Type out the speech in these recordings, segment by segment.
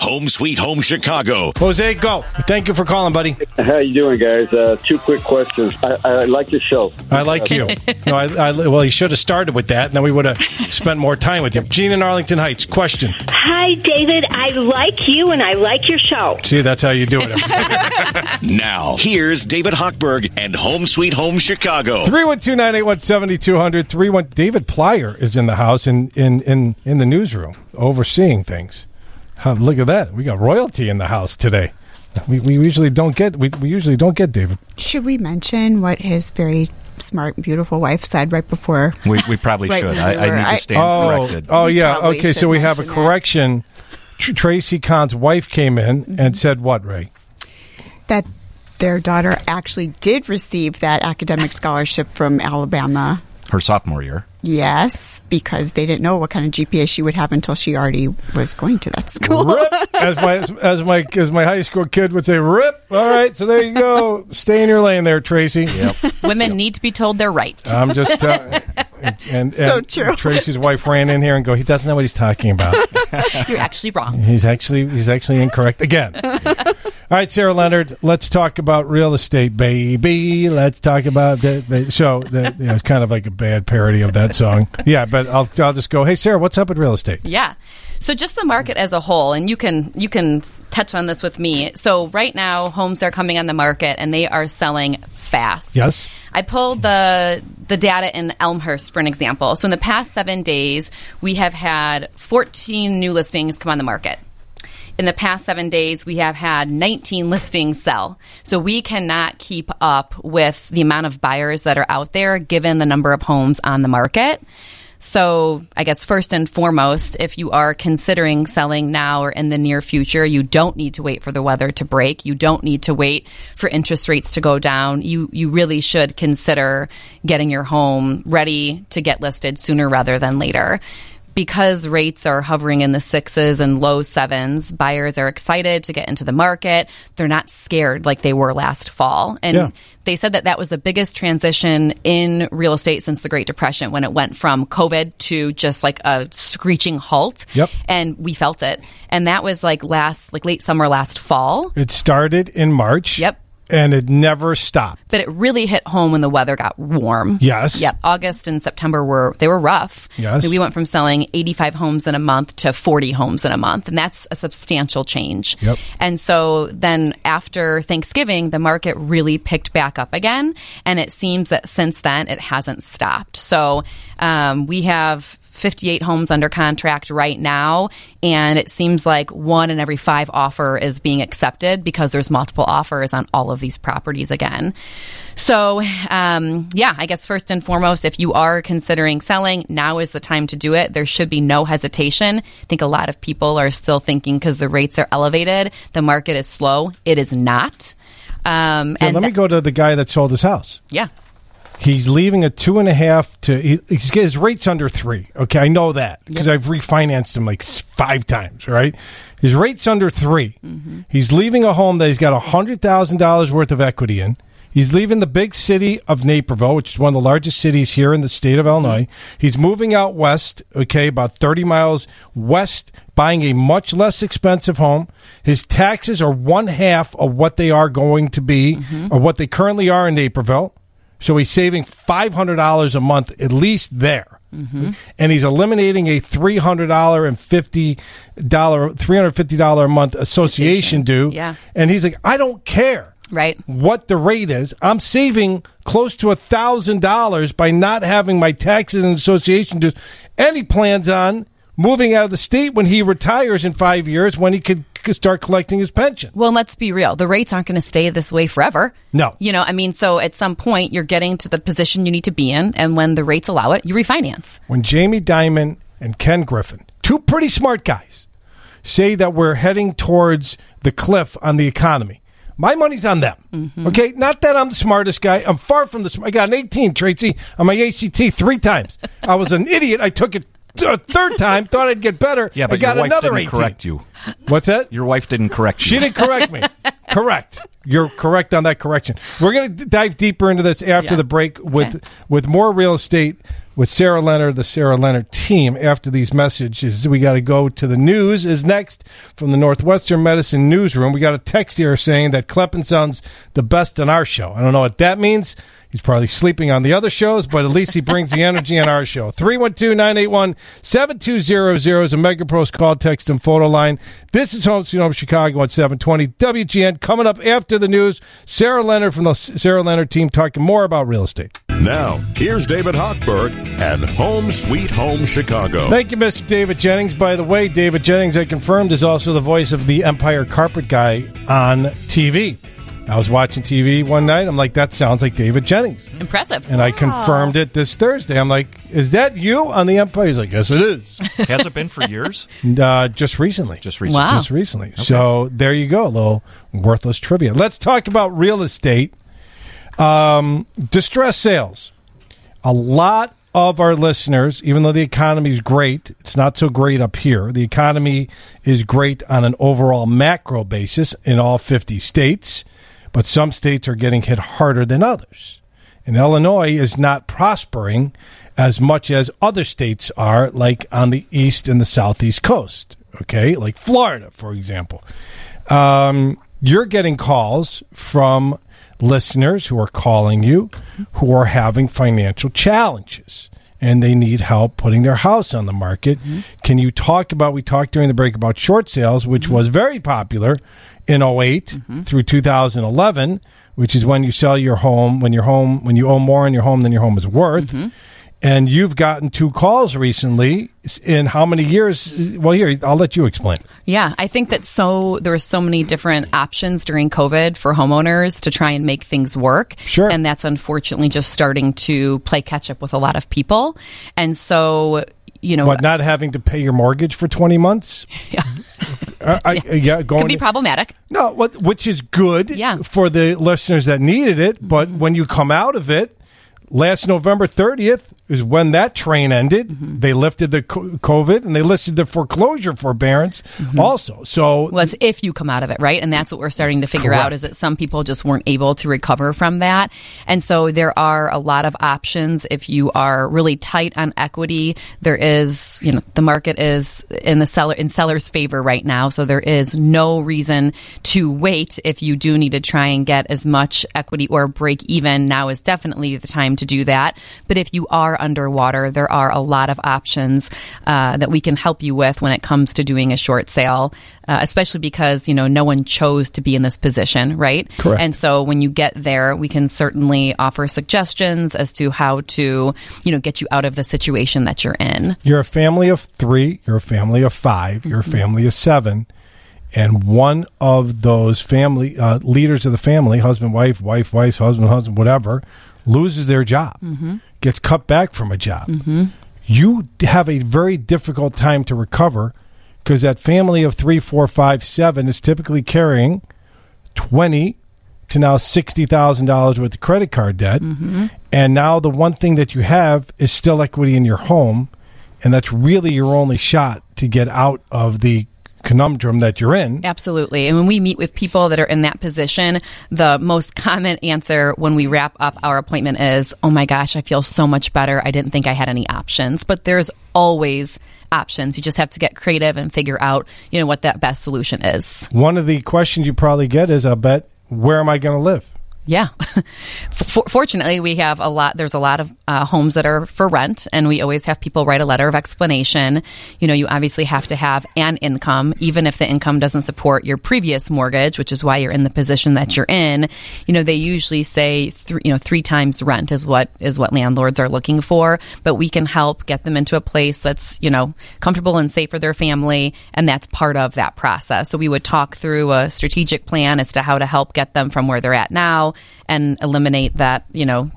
Home Sweet Home Chicago. Jose, go. Thank you for calling, buddy. How you doing, guys? Uh, two quick questions. I, I like your show. I like you. No, I, I, well, you should have started with that, and then we would have spent more time with you. Gene in Arlington Heights, question. Hi, David. I like you and I like your show. See, that's how you do it. Now, here's David Hochberg and Home Sweet Home Chicago. 312 981 7200. 31. David Plyer is in the house in, in, in, in the newsroom overseeing things. Huh, look at that. We got royalty in the house today. We, we usually don't get we, we usually don't get David. Should we mention what his very smart, beautiful wife said right before? We, we probably Right should. I, I need to stand Oh, corrected. oh We yeah. Okay, so we have a mention that. correction. Tr- Tracy Kahn's wife came in and mm-hmm. said what, Ray? That their daughter actually did receive that academic scholarship from Alabama. Her sophomore year. Yes, because they didn't know what kind of GPA she would have until she already was going to that school. Rip, as my as my as my high school kid would say, rip. All right, so there you go. Stay in your lane there, Tracy. Yep. Women need to be told they're right. I'm just telling. And, and, So and true. Tracy's wife ran in here and go. He doesn't know what he's talking about. You're actually wrong. He's actually he's actually incorrect again. All right, Sarah Leonard. Let's talk about real estate, baby. Let's talk about the, the show. That you know, it's kind of like a bad parody of that song. Yeah, but I'll I'll just go. Hey, Sarah, what's up with real estate? Yeah. So just the market as a whole, and you can you can touch on this with me. So right now, homes are coming on the market and they are selling fast. Yes. I pulled the the data in Elmhurst for an example. So in the past seven days, we have had 14 new listings come on the market. In the past seven days, we have had 19 listings sell. So we cannot keep up with the amount of buyers that are out there given the number of homes on the market. So, I guess first and foremost, if you are considering selling now or in the near future, you don't need to wait for the weather to break. You don't need to wait for interest rates to go down. You you really should consider getting your home ready to get listed sooner rather than later. Because rates are hovering in the sixes and low sevens, buyers are excited to get into the market. They're not scared like they were last fall. And Yeah. they said that that was the biggest transition in real estate since the Great Depression when it went from COVID to just like a screeching halt. Yep. And we felt it. And that was like last, like late summer last fall. It started in March. Yep. And it never stopped. But it really hit home when the weather got warm. Yes. Yep. August and September were they were rough. Yes. We went from selling 85 homes in a month to 40 homes in a month, and that's a substantial change. Yep. And so then after Thanksgiving, the market really picked back up again, and it seems that since then it hasn't stopped. So um, we have 58 homes under contract right now, and it seems like one in every five offer is being accepted because there's multiple offers on all of these properties again. So, um, yeah, I guess first and foremost, if you are considering selling, now is the time to do it. There should be no hesitation. I think a lot of people are still thinking because the rates are elevated, the market is slow. It is not. Um, Yeah, and let me go to the guy that sold his house. Yeah. He's leaving a two and a half to he, his rate's under three. Okay, I know that because I've refinanced him like five times. Right, his rate's under 3 mm-hmm. He's leaving a home that he's got a hundred thousand dollars worth of equity in. He's leaving the big city of Naperville, which is one of the largest cities here in the state of Illinois. He's moving out west, okay, about 30 miles west, buying a much less expensive home. His taxes are one half of what they are going to be, mm-hmm. or what they currently are in Naperville. So he's saving five hundred dollars a month at least there, mm-hmm. and he's eliminating a three hundred dollar and fifty dollar three hundred fifty dollar a month association due. Yeah. and he's like, I don't care Right. what the rate is. I'm saving close to a thousand dollars by not having my taxes and association dues. And he plans on moving out of the state when he retires in five years, when he could start collecting his pension. Well, let's be real. The rates aren't going to stay this way forever. No. You know, I mean, so at some point you're getting to the position you need to be in, and when the rates allow it, you refinance. when Jamie Dimon and Ken Griffin, two pretty smart guys, say that we're heading towards the cliff on the economy. My money's on them. Mm-hmm. Okay, not that I'm the smartest guy. I'm far from the. I got an 18, Tracy, on my ACT three times. I was an idiot. I took it a third time. Thought I'd get better. Yeah, I but got your wife another didn't 18. correct you. What's that? Your wife didn't correct you. She didn't correct me. correct. You're correct on that correction. We're going to dive deeper into this after Yeah. the break with Okay. with more real estate with Sarah Leonard, the Sarah Leonard team. After these messages, we got to go to the news. Is next from the Northwestern Medicine newsroom. We got a text here saying that Kleppen sounds the best on our show. I don't know what that means. He's probably sleeping on the other shows, but at least he brings the energy on our show. 312 981 7200 is a MegaPros call, text, and photo line. This is Home Sweet Home Chicago at 720 WGN. Coming up after the news, Sarah Leonard from the Sarah Leonard team talking more about real estate. Now, here's David Hochberg and Home Sweet Home Chicago. Thank you, Mr. David Jennings. By the way, David Jennings, I confirmed, is also the voice of the Empire Carpet Guy on TV. I was watching TV one night. I'm like, that sounds like David Jennings. Impressive. And I confirmed it this Thursday. I'm like, is that you on the Empire? He's like, yes, it is. Has it been for years? uh, just recently. Just recently. Wow. Just recently. So there you go, a little worthless trivia. Let's talk about real estate. Um, distress sales. A lot of our listeners, even though the economy is great, it's not so great up here. The economy is great on an overall macro basis in all 50 states, but some states are getting hit harder than others. And Illinois is not prospering as much as other states are, like on the east and the southeast coast. Okay, like Florida, for example. Um, you're getting calls from listeners who are calling you who are having financial challenges and they need help putting their house on the market. Can you talk about? We talked during the break about short sales, which was very popular in 8 mm-hmm. through 2011, which is when you sell your home, when your home, when you owe more on your home than your home is worth. Mm-hmm. And you've gotten two calls recently. In how many years? Well, here I'll let you explain. Yeah, I think that so there were so many different options during COVID for homeowners to try and make things work. Sure. And that's unfortunately just starting to play catch up with a lot of people. And so, you know, What, not having to pay your mortgage for 20 months? Yeah. Uh, I, yeah, going could be problematic. No, what, which is good Yeah. for the listeners that needed it. But when you come out of it, last November 30th is when that train ended. Mm-hmm. They lifted the COVID and they listed the foreclosure forbearance mm-hmm. also. So was if you come out of it, right? And that's what we're starting to figure Correct. out is that some people just weren't able to recover from that. And so there are a lot of options if you are really tight on equity. There is, you know, the market is in the seller in seller's favor right now, so there is no reason to wait if you do need to try and get as much equity or break even. Now is definitely the time to do that. But if you are underwater, there are a lot of options uh, that we can help you with when it comes to doing a short sale, uh, especially because you know no one chose to be in this position, right? Correct. And so when you get there, we can certainly offer suggestions as to how to you know get you out of the situation that you're in. you're a family of three, you're a family of 5 you're a family of seven. And one of those family uh, leaders of the family, husband, wife, wife, wife, husband, husband, whatever, loses their job, mm-hmm. gets cut back from a job. Mm-hmm. You have a very difficult time to recover because that family of three, four, five, seven is typically carrying twenty to now sixty thousand dollars worth of credit card debt, mm-hmm. and now the one thing that you have is still equity in your home, and that's really your only shot to get out of the conundrum that you're in. Absolutely. And when we meet with people that are in that position, the most common answer when we wrap up our appointment is, Oh my gosh, I feel so much better. I didn't think I had any options. But there's always options. You just have to get creative and figure out, you know, what that best solution is. One of the questions you probably get is, "I bet, where am I going to live?" Yeah. For, fortunately, we have a lot. There's a lot of uh, homes that are for rent, and we always have people write a letter of explanation. You know, you obviously have to have an income, even if the income doesn't support your previous mortgage, which is why you're in the position that you're in. You know, they usually say three, you know, three times rent is what is what landlords are looking for. But we can help get them into a place that's you know comfortable and safe for their family, and that's part of that process. So we would talk through a strategic plan as to how to help get them from where they're at now and eliminate that, you know,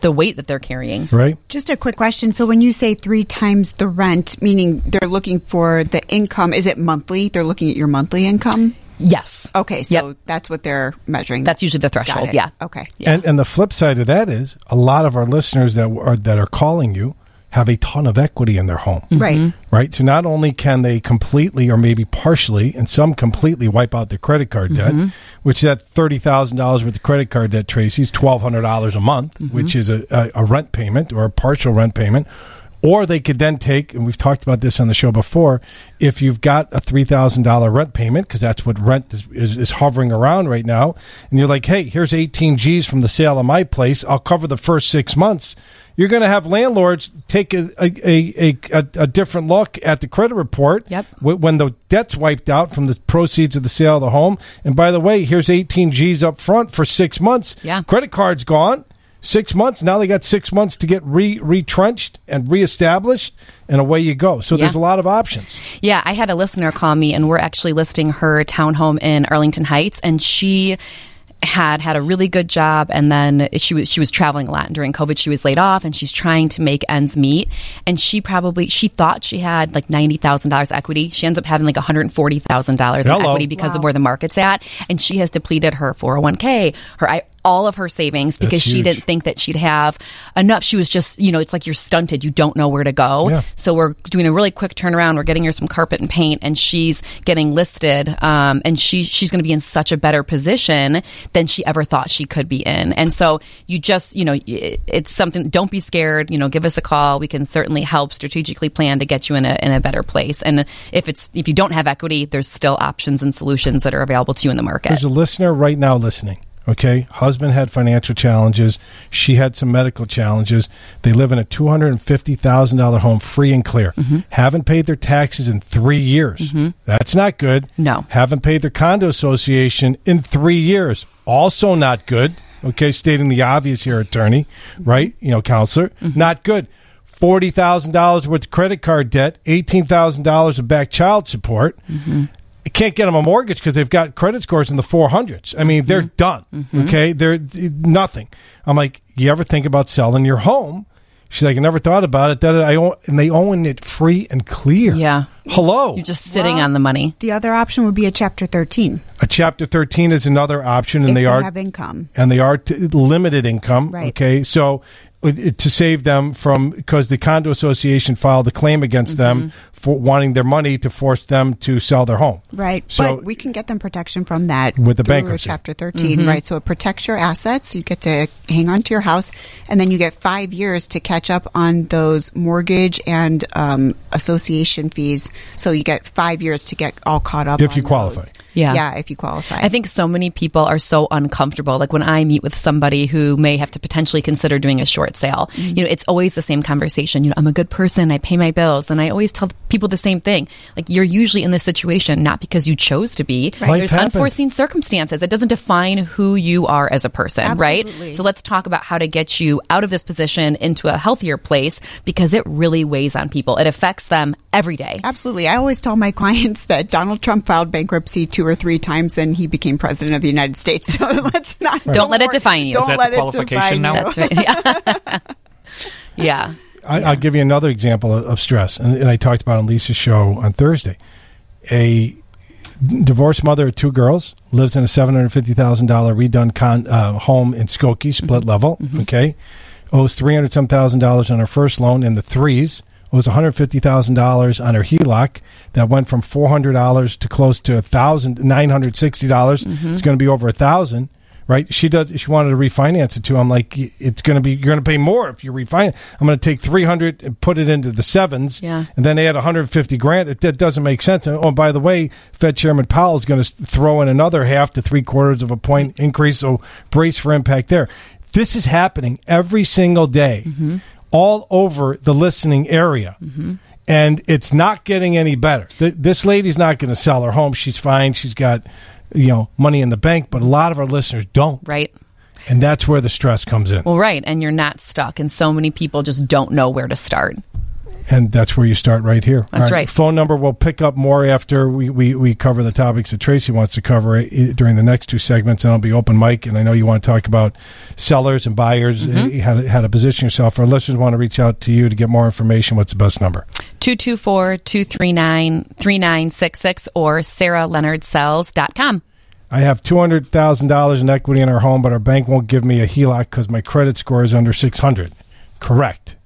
the weight that they're carrying. Right? Just a quick question. So when you say three times the rent, meaning they're looking for the income, is it monthly? They're looking at your monthly income? Yes. Okay, so Yep. that's what they're measuring. That's usually the threshold. Yeah. Okay. And and the flip side of that is a lot of our listeners that are that are calling you have a ton of equity in their home. Right. Mm-hmm. Right. So not only can they completely or maybe partially and some completely wipe out their credit card debt, mm-hmm. which is at thirty thousand dollars worth of credit card debt, Tracy's twelve hundred dollars a month, mm-hmm. which is a, a, a rent payment or a partial rent payment. Or they could then take, and we've talked about this on the show before, if you've got a $3,000 rent payment, because that's what rent is, is, is hovering around right now, and you're like, hey, here's 18 G's from the sale of my place, I'll cover the first six months. You're going to have landlords take a, a, a, a, a different look at the credit report Yep. when the debt's wiped out from the proceeds of the sale of the home. And by the way, here's 18 G's up front for six months. Yeah. Credit card's gone. Six months. Now they got six months to get re retrenched and reestablished, and away you go. So Yeah. there's a lot of options. Yeah, I had a listener call me, and we're actually listing her townhome in Arlington Heights, and she had had a really good job and then she was she was traveling a lot and during covid she was laid off and she's trying to make ends meet and she probably she thought she had like $90,000 equity she ends up having like $140,000 in equity because of where the market's at and she has depleted her 401k her I- all of her savings because she didn't think that she'd have enough she was just you know it's like you're stunted you don't know where to go Yeah. so we're doing a really quick turnaround. We're getting her some carpet and paint, and she's getting listed. Um, and she she's going to be in such a better position than she ever thought she could be in. And so you just you know it's something. Don't be scared. You know, give us a call. We can certainly help strategically plan to get you in a in a better place. And if it's if you don't have equity, there's still options and solutions that are available to you in the market. There's a listener right now listening. Okay, husband had financial challenges. She had some medical challenges. They live in a two hundred and fifty thousand dollar home, free and clear. Mm-hmm. Haven't paid their taxes in three years. That's not good. No. Haven't paid their condo association in three years. Also not good. Okay, stating the obvious here, attorney. Right? You know, counselor. Mm-hmm. Not good. Forty thousand dollars worth of credit card debt. Eighteen thousand dollars of back child support can't get them a mortgage because they've got credit scores in the 400s. I mean, they're mm-hmm. done. Mm-hmm. Okay, they're nothing. I'm like, you ever think about selling your home? She's like, I never thought about it. That I own, and they own it free and clear. Yeah. Hello. You're just sitting Well, on the money. The other option would be a Chapter 13 a chapter 13 is another option, and if they, they are have income. and they are t- limited income. Right. Okay, so to save them from because the condo association filed a claim against them Mm-hmm. for wanting their money to force them to sell their home. Right. So- but we can get them protection from that With the through bankruptcy. Chapter 13, Mm-hmm. right? So it protects your assets. You get to hang on to your house, and then you get five years to catch up on those mortgage and um, association fees. So you get five years to get all caught up. If you qualify. those. Yeah. Yeah, if you qualify. I think so many people are so uncomfortable. Like when I meet with somebody who may have to potentially consider doing a short sale, mm-hmm. you know, it's always the same conversation. You know, I'm a good person, I pay my bills, and I always tell people the same thing. Like you're usually in this situation not because you chose to be. Life There's happened. unforeseen circumstances. It doesn't define who you are as a person, Absolutely. right? So let's talk about how to get you out of this position into a healthier place because it really weighs on people. It affects them every day. Absolutely. I always tell my clients that Donald Trump filed bankruptcy two or three times and he became president of the United States. So let's not. Don't let it define you. Don't Is that let the it define now? you. That's right. Yeah. yeah. I, I'll give you another example of, of stress, and, and I talked about on Lisa's show on Thursday. A divorced mother of two girls lives in a seven hundred fifty thousand dollar redone con, uh, home in Skokie, mm-hmm. split level. Mm-hmm. Okay, owes three hundred some thousand dollars on her first loan in the threes. Owes one hundred fifty thousand dollars on her HELOC that went from four hundred dollars to close to a thousand nine hundred sixty dollars. Mm-hmm. It's going to be over a thousand right? She does. She wanted to refinance it too. I'm like, it's going to be. You're going to pay more if you refinance. I'm going to take 300 and put it into the sevens, Yeah. and then add 150 grand. It, that doesn't make sense. And, oh, by the way, Fed Chairman Powell is going to throw in another half to three quarters of a point increase. So brace for impact there. This is happening every single day, mm-hmm. all over the listening area. Mm-hmm. And it's not getting any better. This lady's not going to sell her home. She's fine. She's got, you know, money in the bank. But a lot of our listeners don't. Right. And that's where the stress comes in. Well, right. And you're not stuck. And so many people just don't know where to start. And that's where you start right here. That's All right. Phone number we'll pick up more after we, we, we cover the topics that Tracy wants to cover eh, during the next two segments. And I'll be open mic. And I know you want to talk about sellers and buyers, Mm-hmm. eh, how, to, how to position yourself. Our listeners want to reach out to you to get more information. What's the best number? 224 239 3966 or sarahleonardsells.com. I have two hundred thousand dollars in equity in our home, but our bank won't give me a HELOC because my credit score is under six hundred. Correct.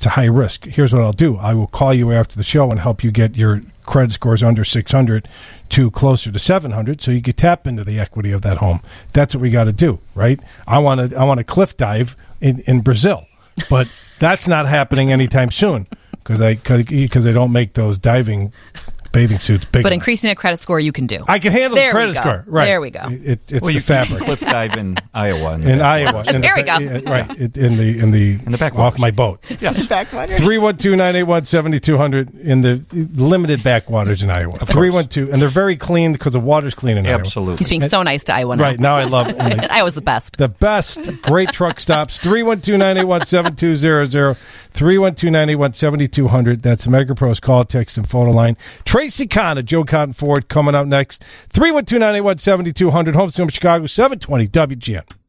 It's a high risk. Here's what I'll do: I will call you after the show and help you get your credit scores under six hundred to closer to seven hundred, so you can tap into the equity of that home. That's what we got to do, right? I want to I want to cliff dive in, in Brazil, but that's not happening anytime soon because I because they don't make those diving bathing suits big. But enough. increasing a credit score, you can do. I can handle There the we credit go. score. Right. There we go. It, it's Well, the fabric. cliff dive in Iowa. In, the in back- Iowa. In There the, we go. yeah, Right. it- In the in the, In the off my boat. Yes. Backwaters. 312-981-7200 in the limited backwaters in Iowa. 312 and they're very clean because the water's clean in Iowa. Absolutely. He's being so nice to Iowa now. Right. Now I love the, I was the best. the best great truck stops 312-981-7200 312-981-7200 that's Mega Pro's call text and photo line Tracy Connor Joe Cotton Ford coming up next. 312-981-7200 home Chicago 720 WGN